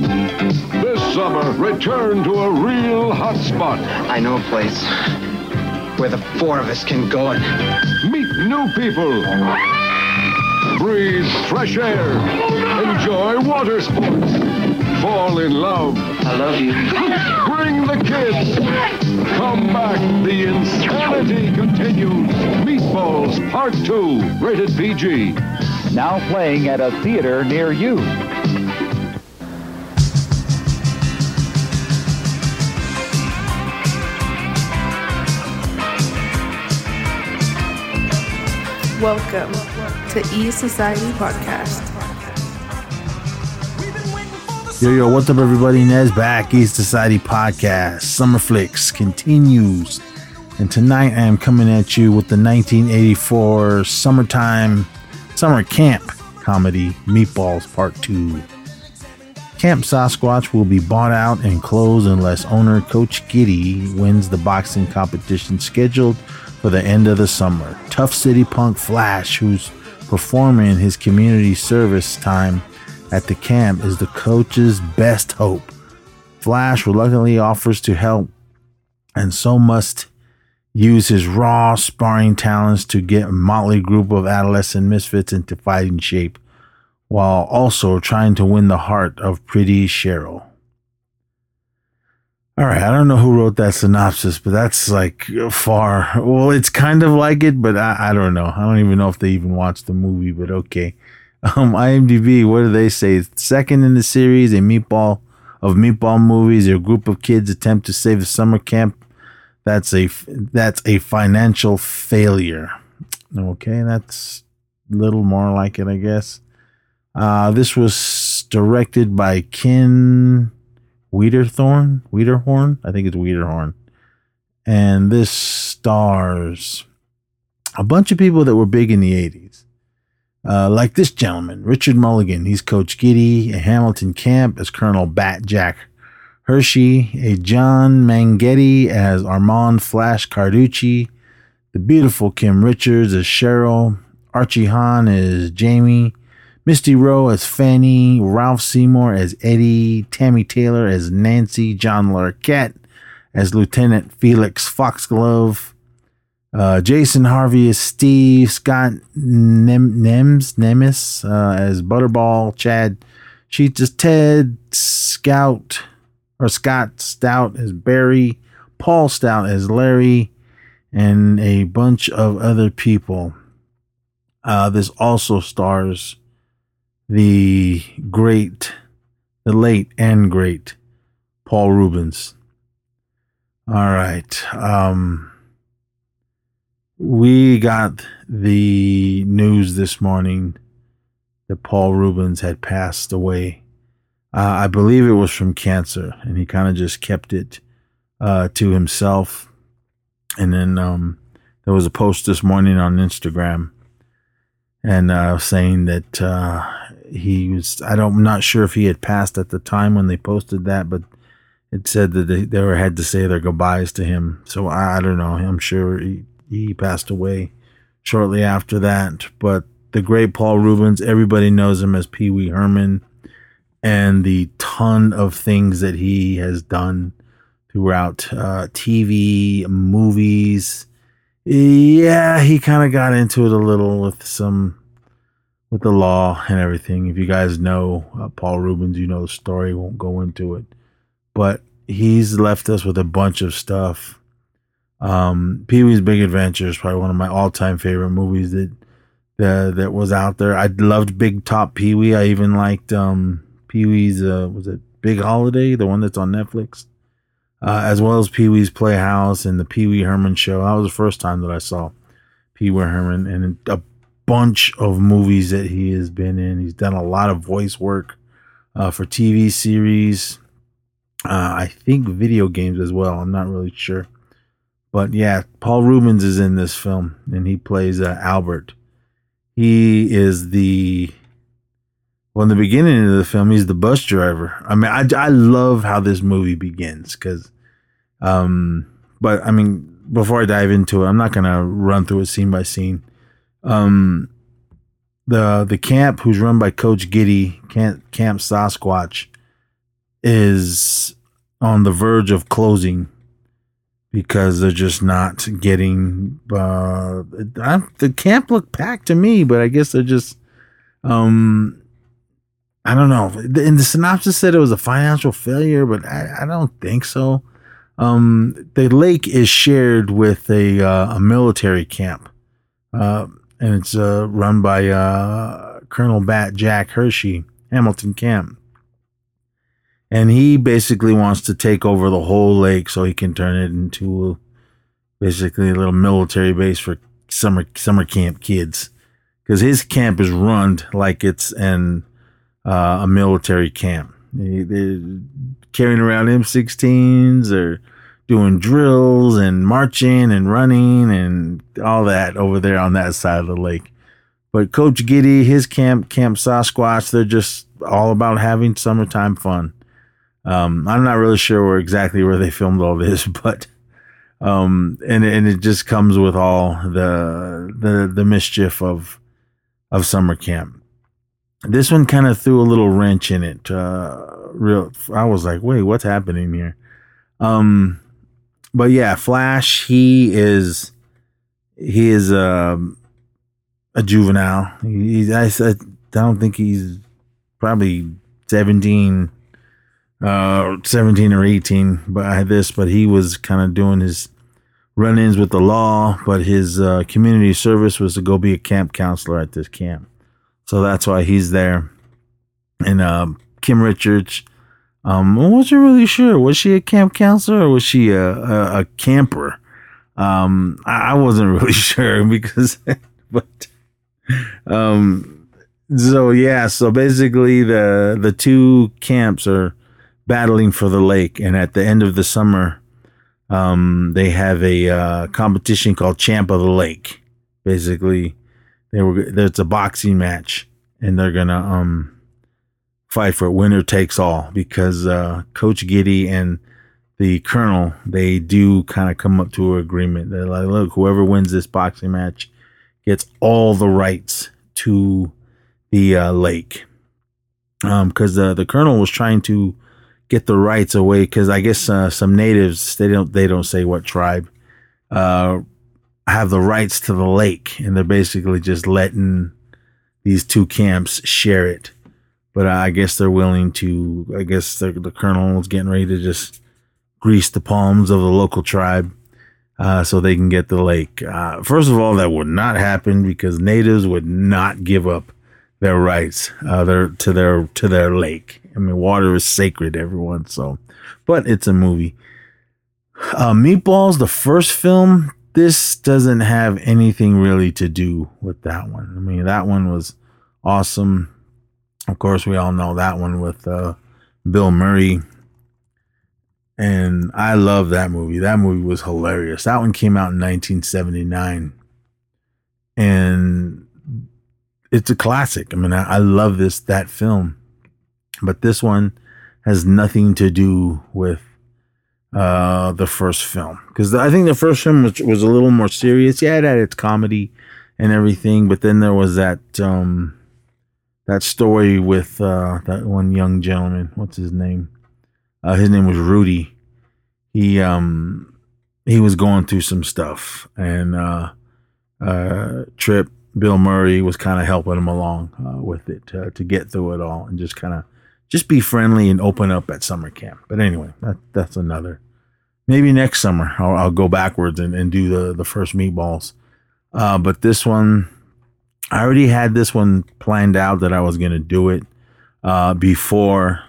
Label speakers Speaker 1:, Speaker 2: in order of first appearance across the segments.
Speaker 1: This summer, return to a real hot spot.
Speaker 2: I know a place where the four of us can go and
Speaker 1: Meet new people. Breathe fresh air. Enjoy water sports. Fall in love.
Speaker 2: I love you.
Speaker 1: Bring the kids. Come back. The insanity continues. Meatballs Part 2. Rated PG.
Speaker 3: Now playing at a theater near you.
Speaker 4: Welcome to E Society Podcast.
Speaker 5: Yo, yo, what's up, everybody? Nez back, East Society Podcast. Summer Flicks continues. And tonight I am coming at you with the 1984 summertime summer camp comedy Meatballs Part 2. Camp Sasquatch will be bought out and closed unless owner Coach Giddy wins the boxing competition scheduled for the end of the summer. Tough City Punk Flash, who's performing his community service time at the camp, is the coach's best hope. Flash reluctantly offers to help and so must use his raw sparring talents to get a motley group of adolescent misfits into fighting shape while also trying to win the heart of pretty Cheryl. All right, I don't know who wrote that synopsis, but that's like far. Well, it's kind of like it, but I, I don't know. I don't even know if they even watched the movie, but okay. Um, IMDb, what do they say? Second in the series, a meatball of meatball movies. A group of kids attempt to save a summer camp. That's a that's a financial failure. Okay, that's a little more like it, I guess. Uh, this was directed by Ken Wiederthorn, Wiederhorn, I think it's Wiederhorn, and this stars a bunch of people that were big in the '80s, uh, like this gentleman, Richard Mulligan. He's Coach Giddy, Hamilton Camp as Colonel Bat Jack Hershey, a John Mengatti as Armand Flash Carducci, the beautiful Kim Richards as Cheryl, Archie Hahn as Jamie. Misty Rowe as Fanny, Ralph Seymour as Eddie, Tammy Taylor as Nancy, John Larroquette as Lieutenant Felix Foxglove, uh, Jason Harvey as Steve, Scott Nem- Nems, Nemes uh, as Butterball, Chad Sheets as Ted, Scout, or Scott Stout as Barry, Paul Stout as Larry, and a bunch of other people. Uh, this also stars the great, the late and great Paul Reubens. All right. Um, we got the news this morning that Paul Reubens had passed away. Uh, I believe it was from cancer, and he kind of just kept it uh, to himself. And then um, there was a post this morning on Instagram and uh, saying that uh, he was I don't I'm not sure if he had passed at the time when they posted that, but it said that they, they had to say their goodbyes to him. So I, I don't know. I'm sure he, he passed away shortly after that. But the great Paul Reubens, everybody knows him as Pee Wee Herman, and the ton of things that he has done throughout uh, TV, movies. Yeah, he kind of got into it a little with some with the law and everything. If you guys know uh, Paul Reubens, you know the story. Won't go into it, but he's left us with a bunch of stuff. Um, Pee Wee's Big Adventure is probably one of my all-time favorite movies that that that was out there. I loved Big Top Pee Wee. I even liked um, Pee Wee's uh, was it Big Holiday, the one that's on Netflix, uh, as well as Pee Wee's Playhouse and the Pee Wee Herman Show. That was the first time that I saw Pee Wee Herman, and a bunch of movies that he has been in. He's done a lot of voice work uh, for TV series. Uh, I think video games as well. I'm not really sure. But yeah, Paul Reubens is in this film and he plays uh, Albert. He is the, well, in the beginning of the film, he's the bus driver. I mean, I, I love how this movie begins because, um, but I mean, before I dive into it, I'm not going to run through it scene by scene um, the the camp who's run by Coach Giddy, Camp, camp Sasquatch, is on the verge of closing because they're just not getting uh I, the camp looked packed to me but i guess they're just um i don't know. In the synopsis said it was a financial failure but i, I don't think so. Um the lake is shared with a uh, a military camp. Uh and it's uh run by uh colonel bat jack hershey hamilton camp and he basically wants to take over the whole lake so he can turn it into basically a little military base for summer summer camp kids because his camp is run like it's an uh, a military camp. They, they're carrying around M16s or doing drills and marching and running and all that over there on that side of the lake. But Coach Giddy, his camp, Camp Sasquatch, they're just all about having summertime fun. Um, I'm not really sure where exactly where they filmed all this, but um, and and it just comes with all the the the mischief of of summer camp. This one kind of threw a little wrench in it. Uh, real, I was like, wait, what's happening here? Um, but yeah, Flash, he is he is um, a juvenile. He, I, I don't think he's probably 17 uh, 17 or 18 by this, but he was kind of doing his run ins with the law. But his uh, community service was to go be a camp counselor at this camp. So that's why he's there. And uh, Kim Richards, um, I wasn't really sure. Was she a camp counselor or was she a, a, a camper? Um, I, I wasn't really sure because, but, um, so yeah, so basically the the two camps are battling for the lake. And at the end of the summer, um, they have a uh, competition called Champ of the Lake. Basically, they were there's a boxing match, and they're gonna um, fight for it. Winner takes all because uh, Coach Giddy and the Colonel they do kind of come up to an agreement. They're like, look, whoever wins this boxing match gets all the rights to the uh, lake. Um, because the the Colonel was trying to get the rights away because I guess uh, some natives they don't they don't say what tribe uh, have the rights to the lake, and they're basically just letting these two camps share it. But I guess they're willing to. I guess the, the colonel is getting ready to just grease the palms of the local tribe. Uh, so they can get the lake. Uh, first of all, that would not happen because natives would not give up their rights uh, their, to their to their lake. I mean, water is sacred, everyone. So, but it's a movie. Uh, Meatballs, the first film, this doesn't have anything really to do with that one. I mean, that one was awesome. Of course, we all know that one with uh, Bill Murray. And I love that movie. That movie was hilarious. That one came out in 1979. And it's a classic. I mean, I, I love this, that film. But this one has nothing to do with uh, the first film because I think the first film was, was a little more serious. Yeah, it had its comedy and everything, but then there was that um, that story with uh, that one young gentleman. What's his name? Uh, his name was Rudy. He um he was going through some stuff, and uh, uh, Trip Bill Murray was kind of helping him along uh, with it to, to get through it all, and just kind of just be friendly and open up at summer camp. But anyway, that, that's another. Maybe next summer I'll, I'll go backwards and, and do the, the first meatballs. Uh, but this one, I already had this one planned out that I was going to do it uh, before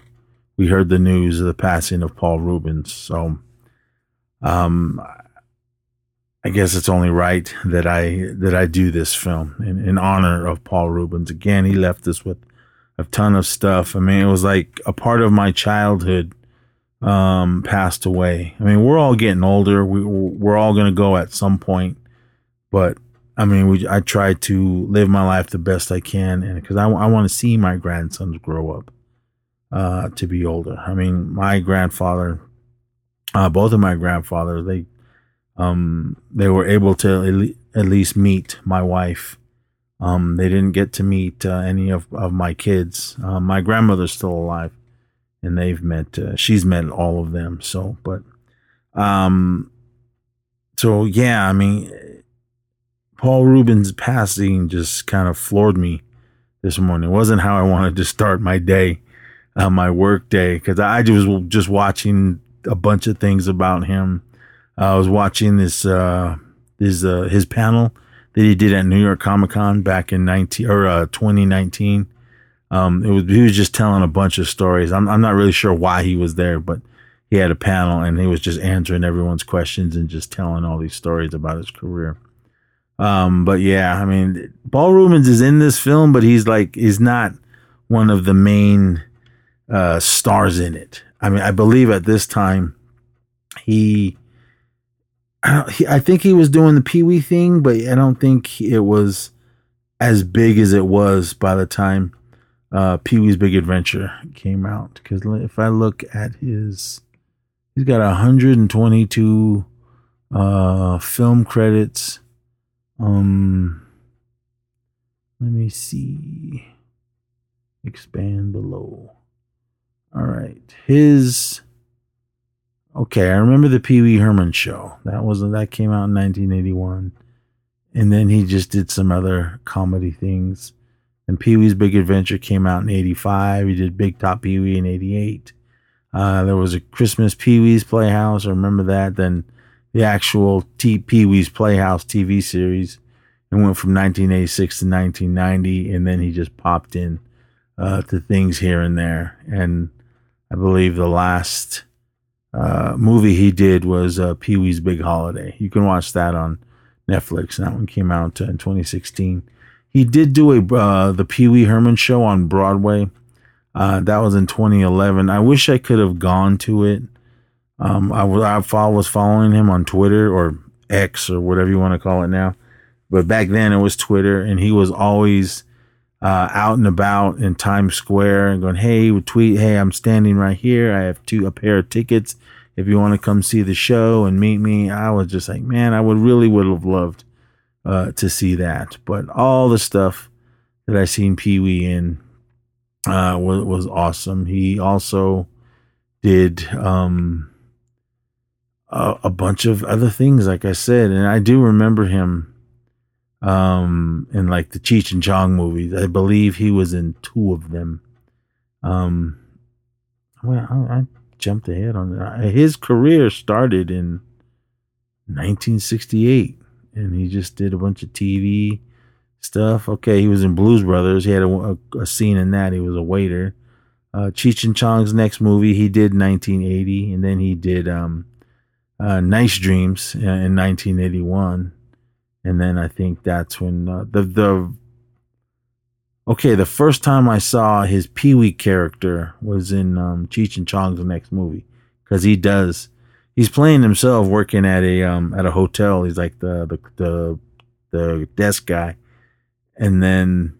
Speaker 5: we heard the news of the passing of Paul Reubens. So, um, I guess it's only right that I that I do this film in, in honor of Paul Reubens. Again, he left us with a ton of stuff. I mean, it was like a part of my childhood um, passed away. I mean, we're all getting older. We we're all gonna go at some point, but I mean, we I try to live my life the best I can, and because I, I want to see my grandsons grow up uh, to be older. I mean, my grandfather, uh, both of my grandfathers, they um they were able to at least meet my wife um, they didn't get to meet uh, any of, of my kids. Uh, my grandmother's still alive, and they've met. Uh, she's met all of them. So, but, um, so yeah, I mean, Paul Reubens' passing just kind of floored me this morning. It wasn't how I wanted to start my day, uh, my work day, because I was just watching a bunch of things about him. I was watching this uh, his uh, his panel that he did at New York Comic Con back in nineteen or uh, twenty nineteen. Um, it was he was just telling a bunch of stories. I'm I'm not really sure why he was there, but he had a panel and he was just answering everyone's questions and just telling all these stories about his career. Um, but yeah, I mean, Paul Reubens is in this film, but he's like he's not one of the main uh, stars in it. I mean, I believe at this time he, I think he was doing the Pee Wee thing, but I don't think it was as big as it was by the time uh, Pee Wee's Big Adventure came out. Because if I look at his, he's got 122 uh, film credits. Um, let me see. Expand below. All right, his. Okay, I remember the Pee Wee Herman show. That was that came out in 1981, and then he just did some other comedy things. And Pee Wee's Big Adventure came out in 85. He did Big Top Pee Wee in 88. Uh, there was a Christmas Pee Wee's Playhouse. I remember that. Then the actual T- Pee Wee's Playhouse TV series and went from 1986 to 1990. And then he just popped in uh, to things here and there. And I believe the last uh, movie he did was uh, Pee Wee's Big Holiday. You can watch that on Netflix. That one came out in 2016. He did do a uh, the Pee Wee Herman show on Broadway. Uh, that was in 2011. I wish I could have gone to it. Um, I, I was following him on Twitter or X or whatever you want to call it now. But back then it was Twitter, and he was always uh, out and about in Times Square and going, "Hey, tweet, hey, I'm standing right here. I have two a pair of tickets. If you want to come see the show and meet me." I was just like, man, I would really would have loved uh, to see that. But all the stuff that I seen Pee Wee in uh, was was awesome. He also did um, a, bunch of other things, like I said, and I do remember him um in like the Cheech and Chong movies. I believe he was in two of them. Um well, I, I jumped ahead on that. His career started in 1968 and he just did a bunch of TV stuff. Okay, he was in Blues Brothers. He had a, a, a scene in that. He was a waiter. Uh, Cheech and Chong's next movie he did 1980, and then he did um, uh, Nice Dreams uh, in 1981 and then I think that's when uh, the the okay the first time I saw his Pee Wee character was in um, Cheech and Chong's next movie. Because he does he's playing himself working at a um at a hotel. He's like the the the, the desk guy. And then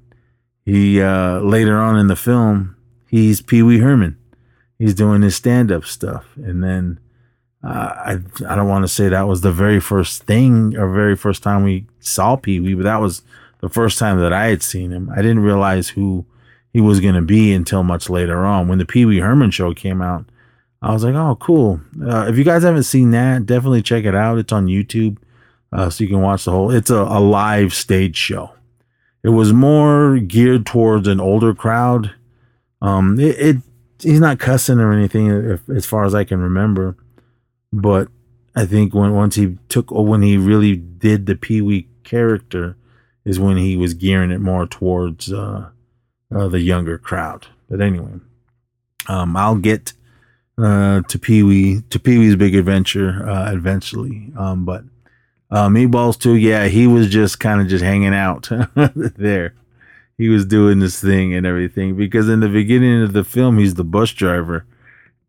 Speaker 5: he uh later on in the film he's Pee Wee Herman. He's doing his stand up stuff. And then uh, I I don't want to say that was the very first thing or very first time we saw Pee Wee, but that was the first time that I had seen him. I didn't realize who he was going to be until much later on. When the Pee Wee Herman show came out, I was like, oh, cool. Uh, if you guys haven't seen that, definitely check it out. It's on YouTube, uh, so you can watch the whole. It's a, a live stage show. It was more geared towards an older crowd. Um, it, it he's not cussing or anything, if, as far as I can remember but I think when once he took or when he really did the Pee Wee character is when he was gearing it more towards uh, uh, the younger crowd. But anyway, um, I'll get uh, to Pee Wee to Pee Wee's Big Adventure uh, eventually. Um, but uh, Meatballs too, yeah, he was just kind of just hanging out there. He was doing this thing and everything because in the beginning of the film, he's the bus driver,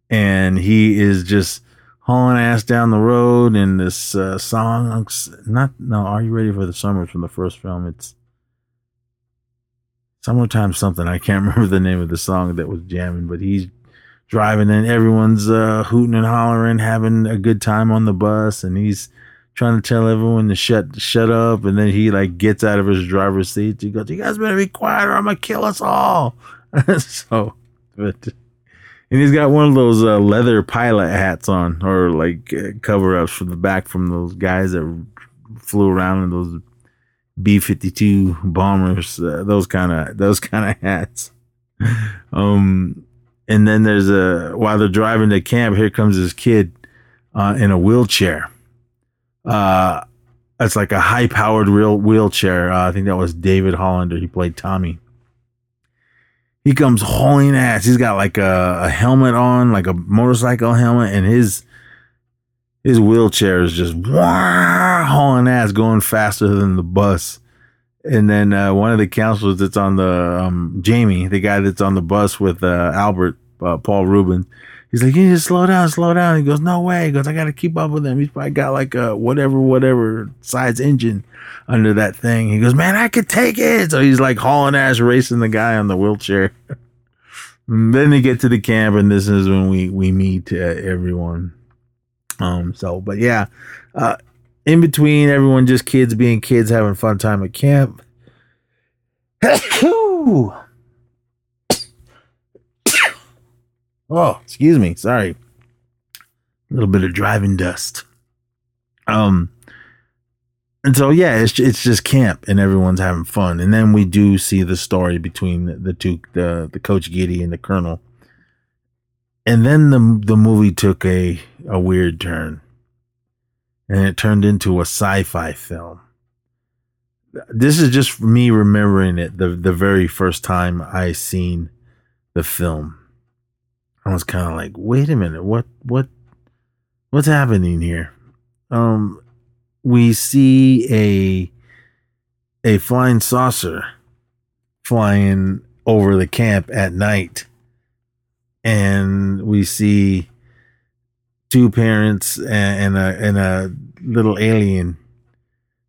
Speaker 5: and he is just hauling ass down the road in this uh, song. Not no. Are you ready for the summer from the first film? It's summertime something. I can't remember the name of the song that was jamming, but he's driving and everyone's uh, hooting and hollering, having a good time on the bus, and he's trying to tell everyone to shut shut up. And then he like gets out of his driver's seat. He goes, "You guys better be quiet, or I'm gonna kill us all." so, but and he's got one of those uh, leather pilot hats on, or like uh, cover ups from the back from those guys that flew around in those B fifty two bombers, uh, those kind of those kind of hats. Um, and then there's a while they're driving to camp, here comes this kid uh, in a wheelchair. Uh, it's like a high powered real wheelchair. Uh, I think that was David Hollander. He played Tommy. He comes hauling ass. He's got like a, a helmet on, like a motorcycle helmet, and his his wheelchair is just wah, hauling ass, going faster than the bus. And then uh, one of the counselors that's on the um, Jamie, the guy that's on the bus with uh, Albert uh, Paul Rubin, he's like, "You need to slow down, slow down." He goes, "No way." He goes, "I got to keep up with him. He's probably got like a whatever, whatever size engine under that thing." He goes, "Man, I could take it." So he's like hauling ass, racing the guy on the wheelchair. then they get to the camp, and this is when we we meet uh, everyone. Um. So, but yeah, uh, in between, everyone just kids being kids, having fun time at camp. oh, excuse me. Sorry. A little bit of driving dust. Um, and so yeah, it's it's just camp and everyone's having fun. And then we do see the story between the, two, the the coach Giddy and the colonel. And then the the movie took a a weird turn and it turned into a sci-fi film. This is just me remembering it the the very first time I seen the film. I was kind of like, "Wait a minute, what what what's happening here?" Um we see a a flying saucer flying over the camp at night and we see two parents and, and a and a little alien.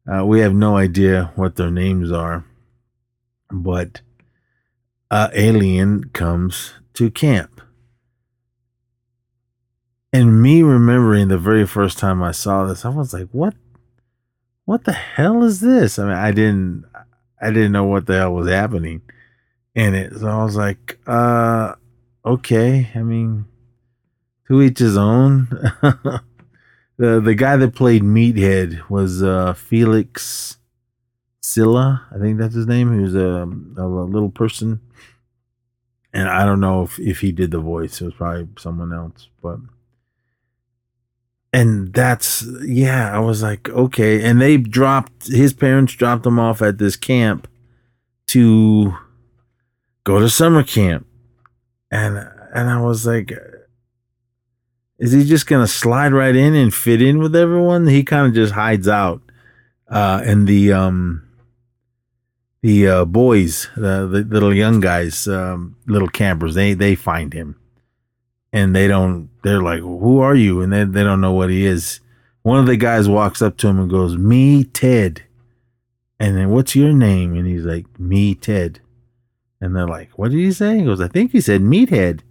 Speaker 5: Uh, we have no idea what their names are, but a alien comes to camp. And me remembering the very first time I saw this, I was like, "What? What the hell is this?" I mean, I didn't, I didn't know what the hell was happening in it. So I was like, "Uh, okay." I mean, to each his own. the the guy that played Meathead was uh, Felix Silla, I think that's his name. He was a, a little person, and I don't know if if he did the voice. It was probably someone else, but and that's yeah. I was like, okay, and they dropped his parents dropped him off at this camp to go to summer camp, and and I was like is he just to slide right in and fit in with everyone? He kind of just hides out. Uh, and the, um, the, uh, boys, the, the little young guys, um, little campers, they, they find him and they don't, they're like, who are you? And they, they don't know what he is. One of the guys walks up to him and goes, me, Ted. And then what's your name? And he's like, me, Ted. And they're like, what did he say? He goes, I think he said meathead.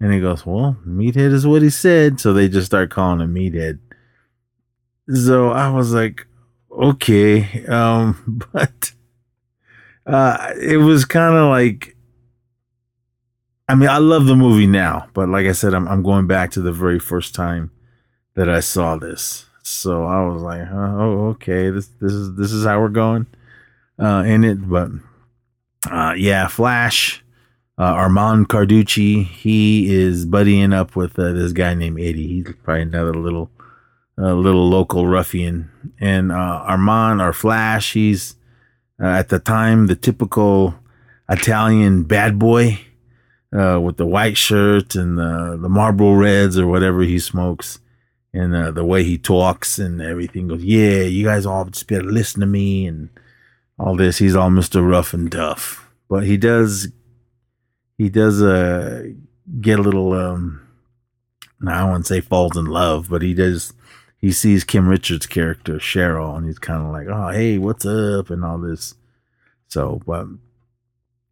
Speaker 5: And he goes, Well, meathead is what he said. So they just start calling him meathead. So I was like, okay. Um, but uh it was kind of like I mean, I love the movie now, but like I said, I'm I'm going back to the very first time that I saw this. So I was like, oh, okay, this this is this is how we're going uh in it. But uh yeah, Flash uh, Armand Carducci, he is buddying up with uh, this guy named Eddie. He's probably another little, uh, little local ruffian. And uh, Armand, or Flash, he's at the time the typical Italian bad boy uh, with the white shirt and the, the Marlboro Reds or whatever he smokes. And the way he talks and everything goes, yeah, you guys all just better listen to me and all this. He's all Mr. Rough and Tough. But he does he does uh get a little um I to say falls in love, but he does he sees Kim Richards' character Cheryl, and he's kind of like, "Oh, hey, what's up?" and all this. So, but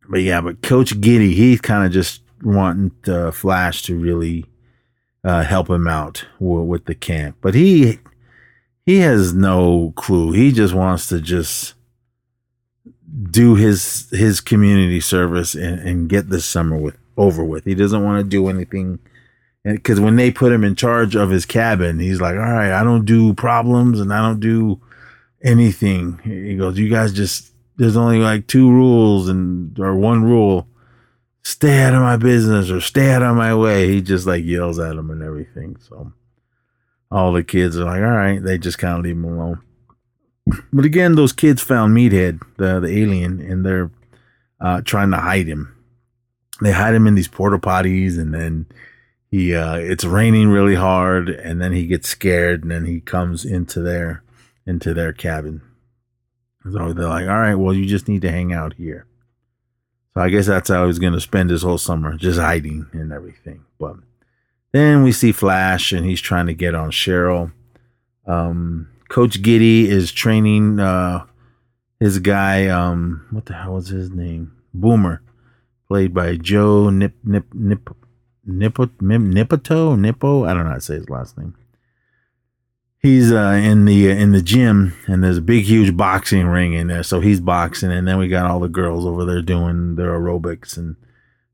Speaker 5: but yeah, but Coach Giddy, he's kind of just wanting uh, Flash to really uh, help him out w- with the camp, but he he has no clue. He just wants to just do his his community service and, and get this summer with over with. He doesn't want to do anything. Because when they put him in charge of his cabin, he's like, all right, I don't do problems and I don't do anything. He goes, you guys just, there's only like two rules and, or one rule stay out of my business or stay out of my way. He just like yells at them and everything. So all the kids are like, all right, they just kind of leave him alone. But again, those kids found Meathead, the the alien, and they're uh, trying to hide him. They hide him in these porta potties, and then he uh, it's raining really hard, and then he gets scared, and then he comes into their into their cabin. So they're like, all right, well, you just need to hang out here. So I guess that's how he's going to spend his whole summer, just hiding and everything. But then we see Flash, and he's trying to get on Cheryl. Um, Coach Giddy is training uh, his guy. Um, what the hell was his name? Boomer, played by Joe Nip Nip Nip Nippo Nipoto Nippo. I don't know how to say his last name he's uh, in the uh, in the gym and there's a big huge boxing ring in there so he's boxing and then we got all the girls over there doing their aerobics and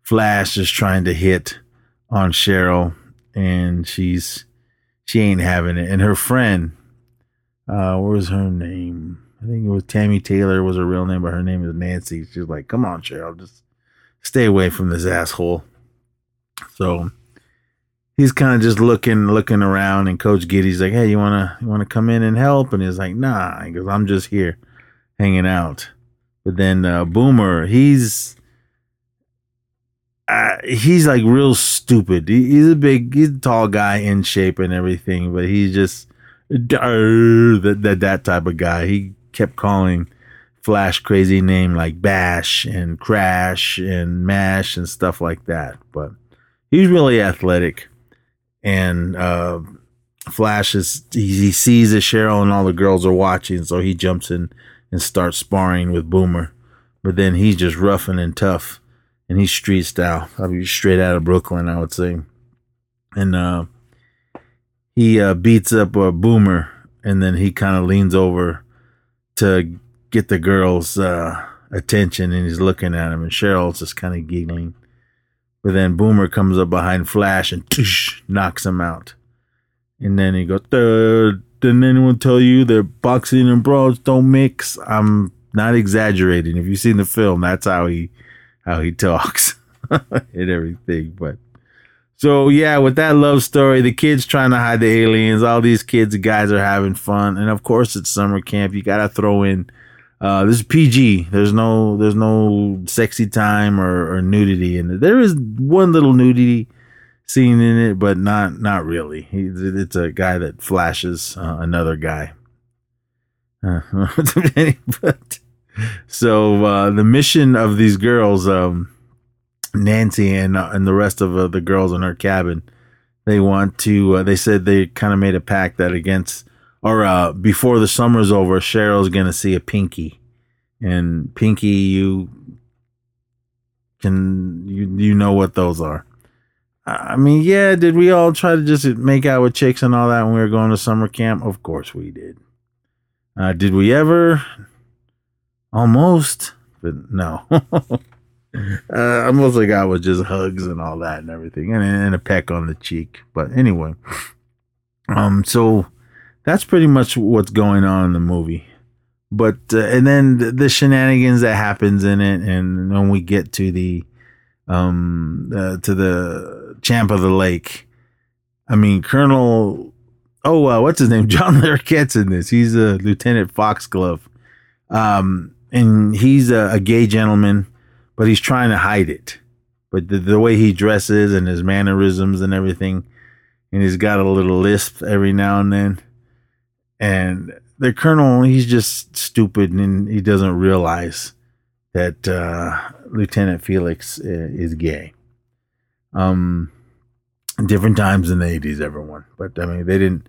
Speaker 5: flash is trying to hit on cheryl and she's she ain't having it and her friend uh what was her name? I think it was tammy taylor was her real name but her name is nancy. She's like come on cheryl just stay away from this asshole. So he's kind of just looking looking around and coach giddy's like hey you want to you want to come in and help? And he's like nah. Because i'm just here hanging out. But then uh, boomer he's uh, he's like real stupid. He, he's a big he's a tall guy in shape and everything but he's just that, that that type of guy. He kept calling flash crazy name like bash and crash and mash and stuff like that. But he's really athletic and uh, Flash is he, he sees that Cheryl and all the girls are watching, so he jumps in and starts sparring with Boomer. But then he's just roughing and tough, and he's street style. I mean, straight out of Brooklyn, I would say. And uh, he uh, beats up a Boomer, and then he kind of leans over to get the girl's uh, attention, and he's looking at him, and Cheryl's just kind of giggling. But then Boomer comes up behind Flash and toosh, knocks him out. And then he goes, Didn't anyone tell you that boxing and brawls don't mix? I'm not exaggerating. If you've seen the film, that's how he how he talks and everything. But so yeah, with that love story, the kids trying to hide the aliens, all these kids, guys are having fun, and of course it's summer camp. You gotta throw in uh, this is PG. There's no there's no sexy time or, or nudity in it. There is one little nudity scene in it, but not not really. It's a guy that flashes uh, another guy. But so uh, the mission of these girls, um, Nancy and uh, and the rest of uh, the girls in her cabin, they want to. Uh, they said they kind of made a pact that against or uh, before the summer's over, Cheryl's gonna see a Pinky, and Pinky, you can you you know what those are. I mean, yeah, did we all try to just make out with chicks and all that when we were going to summer camp? Of course we did. Uh, did we ever? Almost, but no. uh, most I got was just hugs and all that and everything, and, and a peck on the cheek. But anyway, um, so that's pretty much what's going on in the movie. But uh, and then the, the, shenanigans that happens in it, and when we get to the um uh, to the champ of the lake, I mean Colonel. Oh, uh, what's his name? John Larroquette's in this. He's a Lieutenant Foxglove, um, and he's a, a gay gentleman, but he's trying to hide it. But the, the way he dresses and his mannerisms and everything, and he's got a little lisp every now and then and the colonel he's just stupid and he doesn't realize that uh, Lieutenant Felix uh, is gay. Um, different times in the eighties, everyone, but I mean they didn't.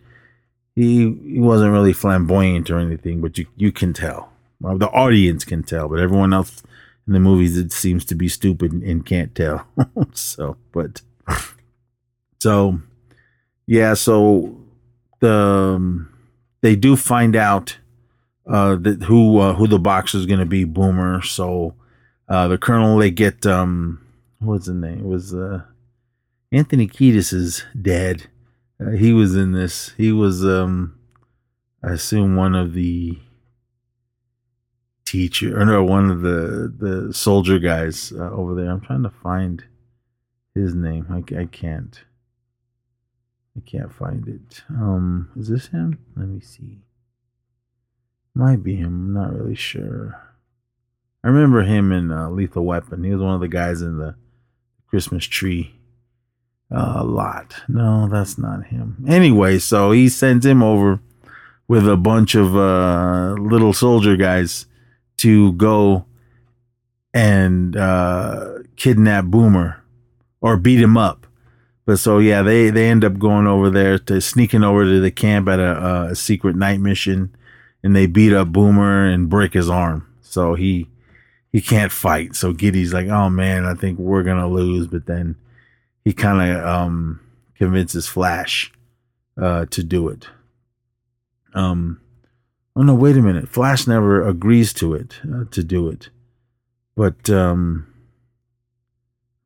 Speaker 5: He he wasn't really flamboyant or anything, but you you can tell. Well, the audience can tell, but everyone else in the movies it seems to be stupid and can't tell. so, but so yeah, so the. Um, they do find out uh, that who uh, who the boxer is going to be, Boomer. So uh, the colonel they get um, what's the name? It was uh, Anthony Kiedis's dad. Uh, he was in this. He was, um, I assume, one of the teacher or no, one of the the soldier guys uh, over there. I'm trying to find his name. I, I can't. I can't find it. Um, is this him? Let me see. Might be him. I'm not really sure. I remember him in uh, Lethal Weapon. He was one of the guys in the Christmas tree. Uh, a lot. No, that's not him. Anyway, so he sends him over with a bunch of uh, little soldier guys to go and uh, kidnap Boomer or beat him up. But so yeah, they they end up going over there to sneaking over to the camp at a, a secret night mission, and they beat up Boomer and break his arm. So he he can't fight. So Giddy's like, oh man, I think we're gonna lose. But then he kind of um, convinces Flash uh, to do it. Um, oh no, wait a minute. Flash never agrees to it uh, to do it, but um,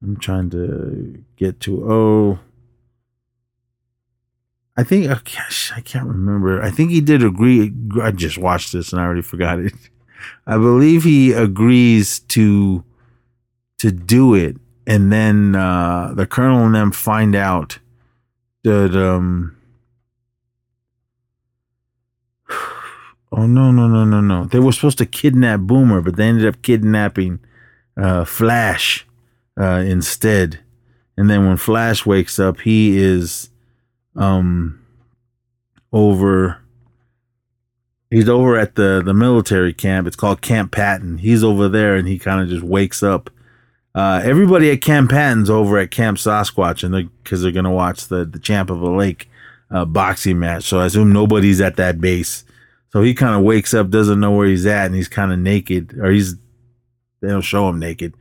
Speaker 5: I'm trying to get to oh. I think oh gosh, I can't remember. I think he did agree. I just watched this and I already forgot it. I believe he agrees to to do it, and then uh, the colonel and them find out that um. Oh no no no no no! They were supposed to kidnap Boomer, but they ended up kidnapping uh, Flash uh, instead. And then when Flash wakes up, he is um over he's over at the the military camp. It's called Camp Patton. He's over there and he kind of just wakes up. Uh, everybody at Camp Patton's over at Camp Sasquatch and they because they're gonna watch the the Champ of the Lake uh, boxing match. So I assume nobody's at that base. So he kind of wakes up, doesn't know where he's at, and he's kind of naked, or he's they don't show him naked.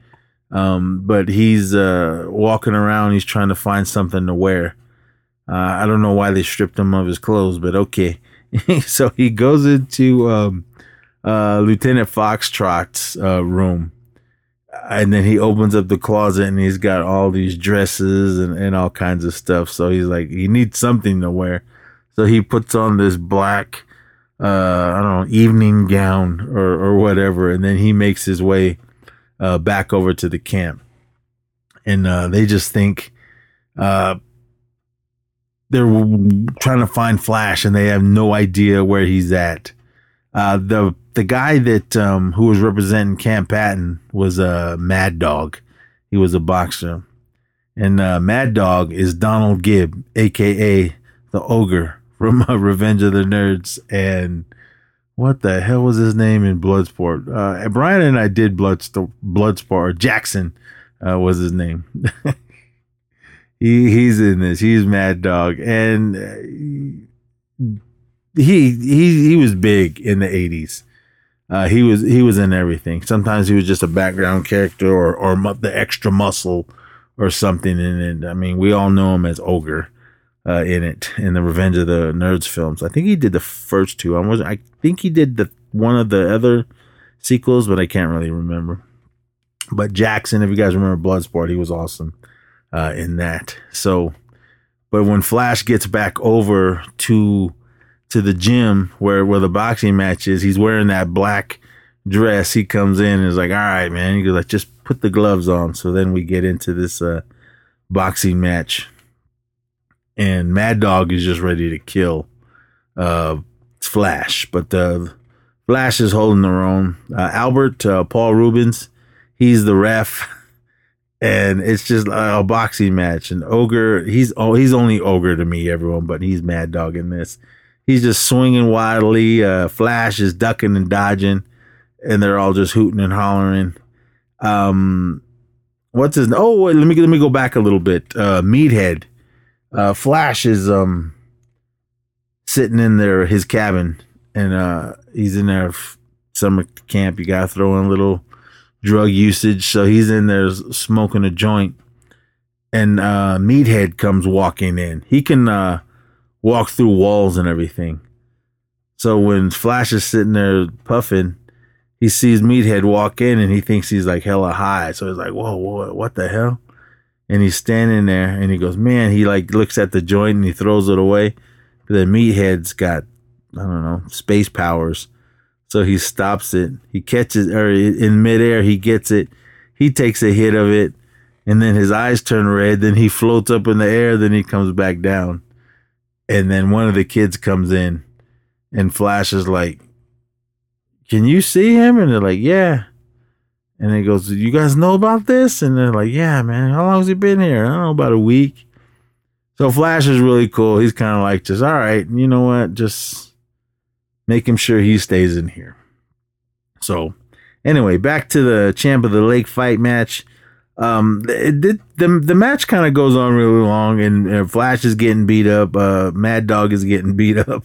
Speaker 5: Um, but he's uh, walking around. He's trying to find something to wear. Uh, I don't know why they stripped him of his clothes, but okay. so he goes into um, uh, Lieutenant Foxtrot's uh, room, and then he opens up the closet and he's got all these dresses and, and all kinds of stuff. So he's like, he needs something to wear. So he puts on this black, uh, I don't know, evening gown or, or whatever, and then he makes his way uh, back over to the camp, and uh, they just think uh, they're trying to find Flash, and they have no idea where he's at. Uh, the the guy that um, who was representing Camp Patton was a Mad Dog. He was a boxer, and uh, Mad Dog is Donald Gibb, aka the Ogre from uh, Revenge of the Nerds, and what the hell was his name in Bloodsport? Uh, Brian and I did Bloodsport. Bloodsport. Jackson uh, was his name. he he's in this. He's Mad Dog, and uh, he he he was big in the eighties. Uh, he was he was in everything. Sometimes he was just a background character or or the extra muscle or something And, it. I mean, we all know him as Ogre uh, in it in the Revenge of the Nerds films. I think he did the first two. I was I think he did the one of the other sequels, but I can't really remember. But Jackson, if you guys remember Bloodsport, he was awesome uh, in that. So, but when Flash gets back over to to the gym where where the boxing match is, he's wearing that black dress. He comes in and is like, "All right, man." He goes like, "Just put the gloves on." So then we get into this uh, boxing match and Mad Dog is just ready to kill uh, Flash, but uh, Flash is holding their own. Uh, Albert uh, Paul Reubens, he's the ref, and it's just a boxing match. And Ogre, he's oh he's only Ogre to me, everyone, but he's Mad Dog in this. He's just swinging wildly. Uh, Flash is ducking and dodging, and they're all just hooting and hollering. Um, what's his? Oh, wait, let me let me go back a little bit. Uh, Meathead uh, Flash is um sitting in there his cabin, and uh, he's in there summer camp. You gotta throw in a little drug usage, so he's in there smoking a joint. And uh, Meathead comes walking in. He can uh, walk through walls and everything. So when Flash is sitting there puffing, he sees Meathead walk in and he thinks he's like hella high. So he's like, whoa, whoa what the hell? And he's standing there and he goes, Man, he like looks at the joint and he throws it away. The meathead's got, I don't know, space powers. So he stops it. He catches, or in midair, he gets it. He takes a hit of it, and then his eyes turn red. Then he floats up in the air. Then he comes back down. And then one of the kids comes in, and Flash is like, Can you see him? And they're like, Yeah. And he goes, You guys know about this? And they're like, Yeah, man. How long has he been here? I don't know, about a week. So Flash is really cool. He's kind of like, just, all right, you know what? Just make him sure he stays in here. So, anyway, back to the Champ of the Lake fight match. Um, it, it, the the match kind of goes on really long, and uh, Flash is getting beat up. Uh, Mad Dog is getting beat up.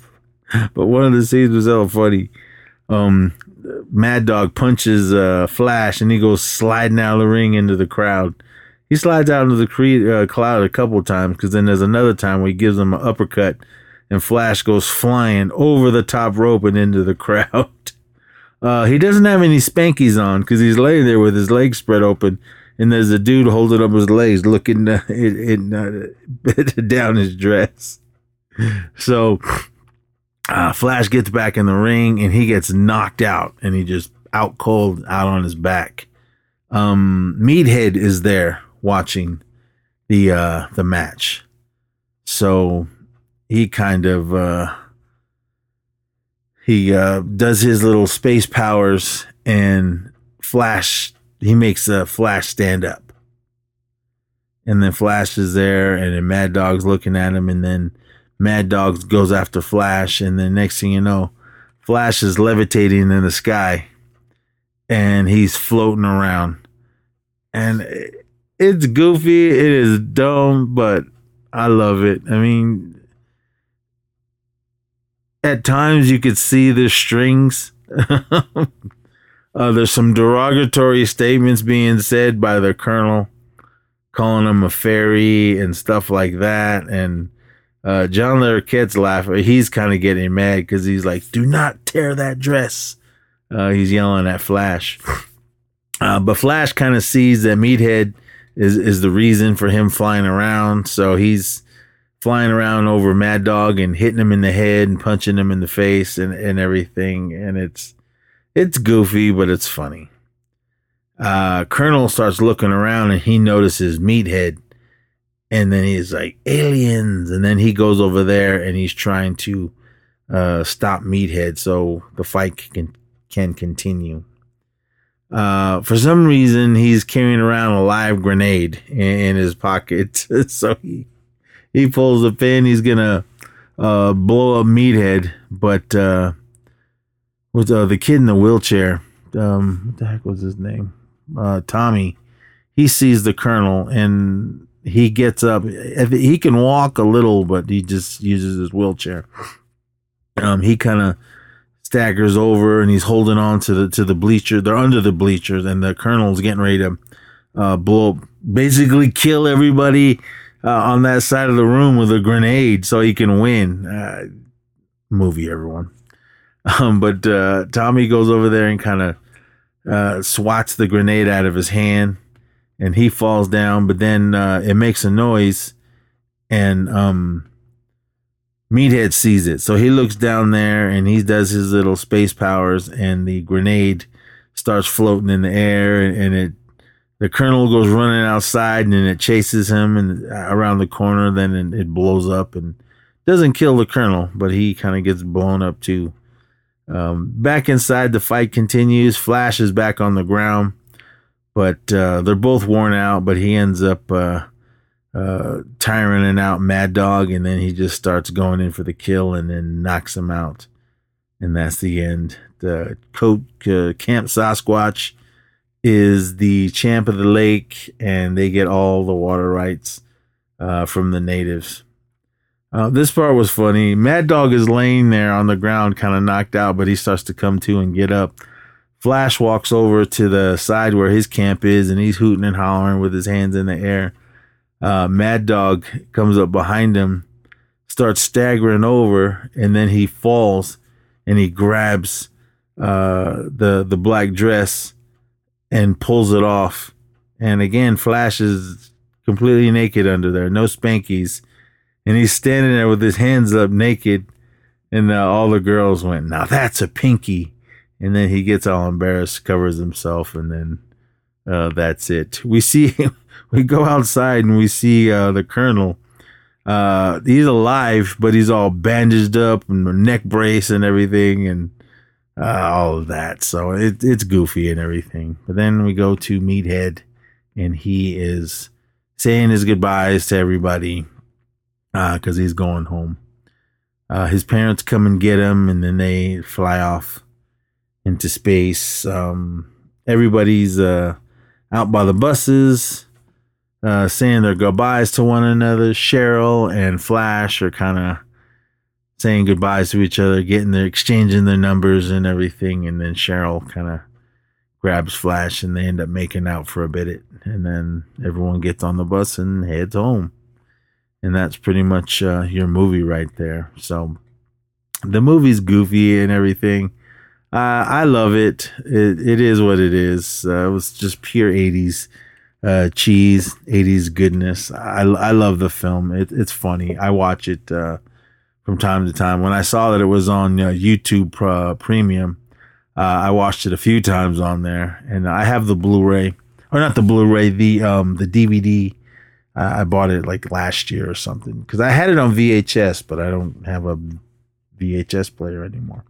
Speaker 5: but one of the scenes was so funny. Um, Mad Dog punches uh, Flash, and he goes sliding out of the ring into the crowd. He slides out into the cre- uh, cloud a couple times because then there's another time where he gives him an uppercut, and Flash goes flying over the top rope and into the crowd. Uh, he doesn't have any spankies on because he's laying there with his legs spread open, and there's a dude holding up his legs, looking uh, down his dress. So uh, Flash gets back in the ring and he gets knocked out, and he just out cold out on his back. Um, Meathead is there watching the uh, the match, so he kind of uh, he uh, does his little space powers and Flash. He makes a Flash stand up, and then Flash is there, and then Mad Dog's looking at him, and then Mad Dog goes after Flash, and then next thing you know, Flash is levitating in the sky, and he's floating around, and it's goofy, it is dumb, but I love it. I mean, at times you could see the strings. uh, there's some derogatory statements being said by the colonel, calling him a fairy and stuff like that. And uh, John Larroquette's laughing. He's kind of getting mad because he's like, "Do not tear that dress." Uh, he's yelling at Flash. Uh, but Flash kind of sees that Meathead is is the reason for him flying around. So he's flying around over Mad Dog and hitting him in the head and punching him in the face and, and everything. And it's it's goofy, but it's funny. Uh, Colonel starts looking around and he notices Meathead. And then he's like, aliens. And then he goes over there and he's trying to uh, stop Meathead so the fight can, can continue. Uh, for some reason, he's carrying around a live grenade in, in his pocket. so he, he pulls the pin. He's gonna uh, blow up Meathead, but uh, with uh, the kid in the wheelchair, um, what the heck was his name? Uh, Tommy. He sees the colonel and he gets up. He can walk a little, but he just uses his wheelchair. Um, he kind of staggers over and he's holding on to the to the bleacher. They're under the bleachers, and the colonel's getting ready to uh, blow, basically kill everybody uh, on that side of the room with a grenade so he can win. Uh, movie, everyone. Um, but uh, Tommy goes over there and kind of uh, swats the grenade out of his hand, and he falls down. But then uh, it makes a noise, and um, Meathead sees it. So he looks down there and he does his little space powers, and the grenade starts floating in the air, and, and it the colonel goes running outside, and then it chases him and uh, around the corner. Then it, it blows up and doesn't kill the colonel, but he kind of gets blown up too. Um, back inside, the fight continues. Flash is back on the ground, but uh, they're both worn out. But he ends up uh, uh, tiring out Mad Dog, and then he just starts going in for the kill, and then knocks him out, and that's the end. The uh, Camp Sasquatch is the champ of the lake, and they get all the water rights uh, from the natives. Uh, this part was funny. Mad Dog is laying there on the ground, kind of knocked out, but he starts to come to and get up. Flash walks over to the side where his camp is, and he's hooting and hollering with his hands in the air. Uh, Mad Dog comes up behind him, starts staggering over, and then he falls and he grabs uh, the the black dress and pulls it off. And again, Flash is completely naked under there, no spankies, and he's standing there with his hands up, naked, and uh, all the girls went, "Now that's a pinky," and then he gets all embarrassed, covers himself, and then uh, that's it. We see, we go outside and we see uh, the colonel. Uh, he's alive, but he's all bandaged up and neck brace and everything, and uh, all of that. So it, it's goofy and everything. But then we go to Meathead, and he is saying his goodbyes to everybody because he's going home. Uh, his parents come and get him, and then they fly off into space. Um, everybody's uh, out by the buses, uh, saying their goodbyes to one another. Cheryl and Flash are kind of saying goodbyes to each other, getting their exchanging their numbers and everything, and then Cheryl kind of grabs Flash, and they end up making out for a bit, and then everyone gets on the bus and heads home, and that's pretty much uh, your movie right there. So the movie's goofy and everything. Uh, I love it. it. It is what it is. Uh, it was just pure '80s uh, cheese, '80s goodness. I, I love the film. It, it's funny. I watch it uh, from time to time. When I saw that it was on uh, YouTube Premium, uh, I watched it a few times on there, and I have the Blu-ray, or not the Blu-ray, the um the DVD. I bought it like last year or something because I had it on VHS, but I don't have a VHS player anymore.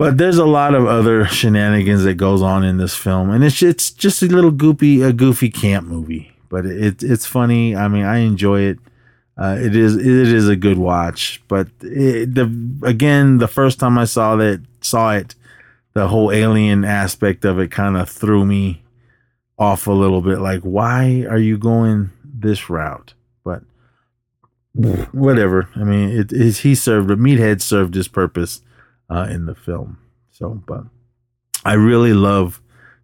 Speaker 5: But there's a lot of other shenanigans that goes on in this film, and it's it's just a little goofy a goofy camp movie. But it it's funny. I mean, I enjoy it. Uh, it is it is a good watch. But it, the again, the first time I saw that saw it, the whole alien aspect of it kind of threw me off a little bit. Like, why are you going this route? But whatever. I mean, it is he served. A meathead served his purpose uh, in the film. So, but I really love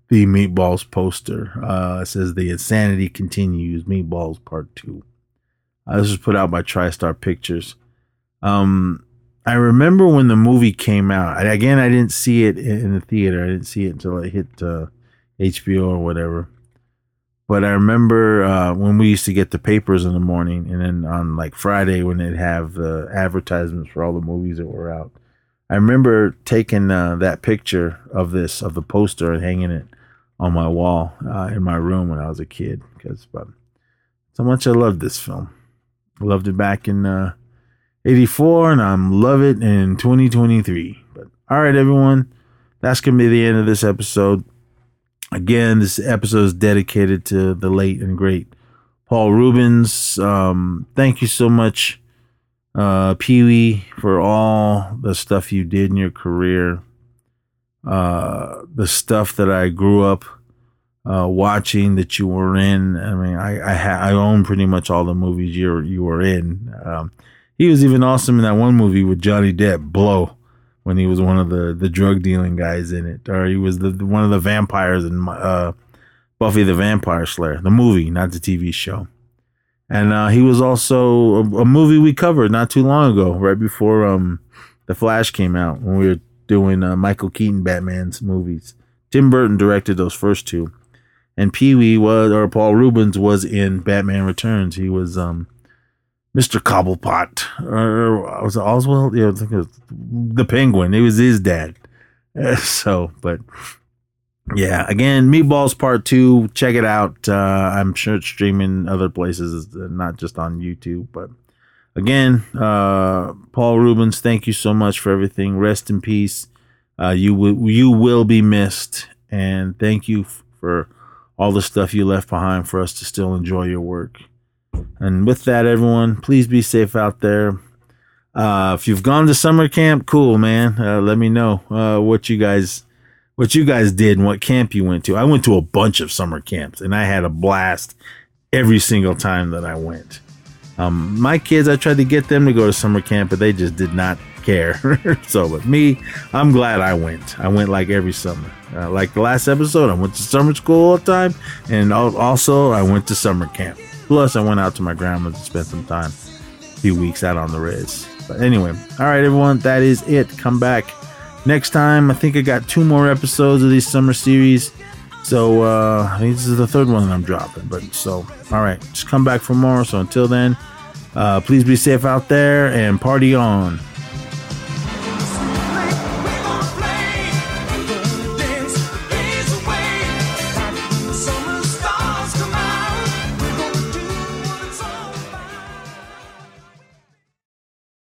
Speaker 5: the Meatballs poster. Uh, it says the insanity continues. Meatballs Part Two. Uh, this was put out by TriStar Pictures. Um, I remember when the movie came out. I, again, I didn't see it in the theater. I didn't see it until it hit uh, HBO or whatever. But I remember uh, when we used to get the papers in the morning, and then on like Friday when they'd have the advertisements for all the movies that were out. I remember taking uh, that picture of this of the poster and hanging it on my wall uh, in my room when I was a kid because but so much I loved this film. I loved it back in uh, 84 and I'm love it in 2023. But all right everyone, that's going to be the end of this episode. Again, this episode is dedicated to the late and great Paul Reubens. Um, thank you so much uh, Pee Wee, for all the stuff you did in your career, uh, the stuff that I grew up uh, watching that you were in. I mean, I I, ha- I own pretty much all the movies you you were in. Um, he was even awesome in that one movie with Johnny Depp, Blow, when he was one of the the drug dealing guys in it, or he was the one of the vampires in uh, Buffy the Vampire Slayer, the movie, not the TV show. And uh, he was also a, a, movie we covered not too long ago, right before um, the Flash came out when we were doing uh, Michael Keaton Batman's movies. Tim Burton directed those first two, and Pee Wee was or Paul Reubens was in Batman Returns. He was um, Mr. Cobblepot or was it Oswald? Yeah, I think it was the Penguin. It was his dad. so, but yeah, again, Meatballs Part Two. Check it out. Uh, I'm sure it's streaming other places, not just on YouTube. But again, uh, Paul Reubens, thank you so much for everything. Rest in peace. Uh, you will you will be missed, and thank you f- for all the stuff you left behind for us to still enjoy your work. And with that, everyone, please be safe out there. Uh, if you've gone to summer camp, cool, man. Uh, let me know uh, what you guys what you guys did and what camp you went to. I went to a bunch of summer camps and I had a blast every single time that I went. Um, my kids, I tried to get them to go to summer camp, but they just did not care. so, with me, I'm glad I went. I went like every summer. Uh, like the last episode, I went to summer school all the time, and also I went to summer camp. Plus, I went out to my grandma's and spent some time, a few weeks out on the res. But anyway, all right, everyone, that is it. Come back next time. I think I got two more episodes of these summer series. So uh, this is the third one that I'm dropping. But so, all right, just come back for more. So until then, uh, please be safe out there and party on.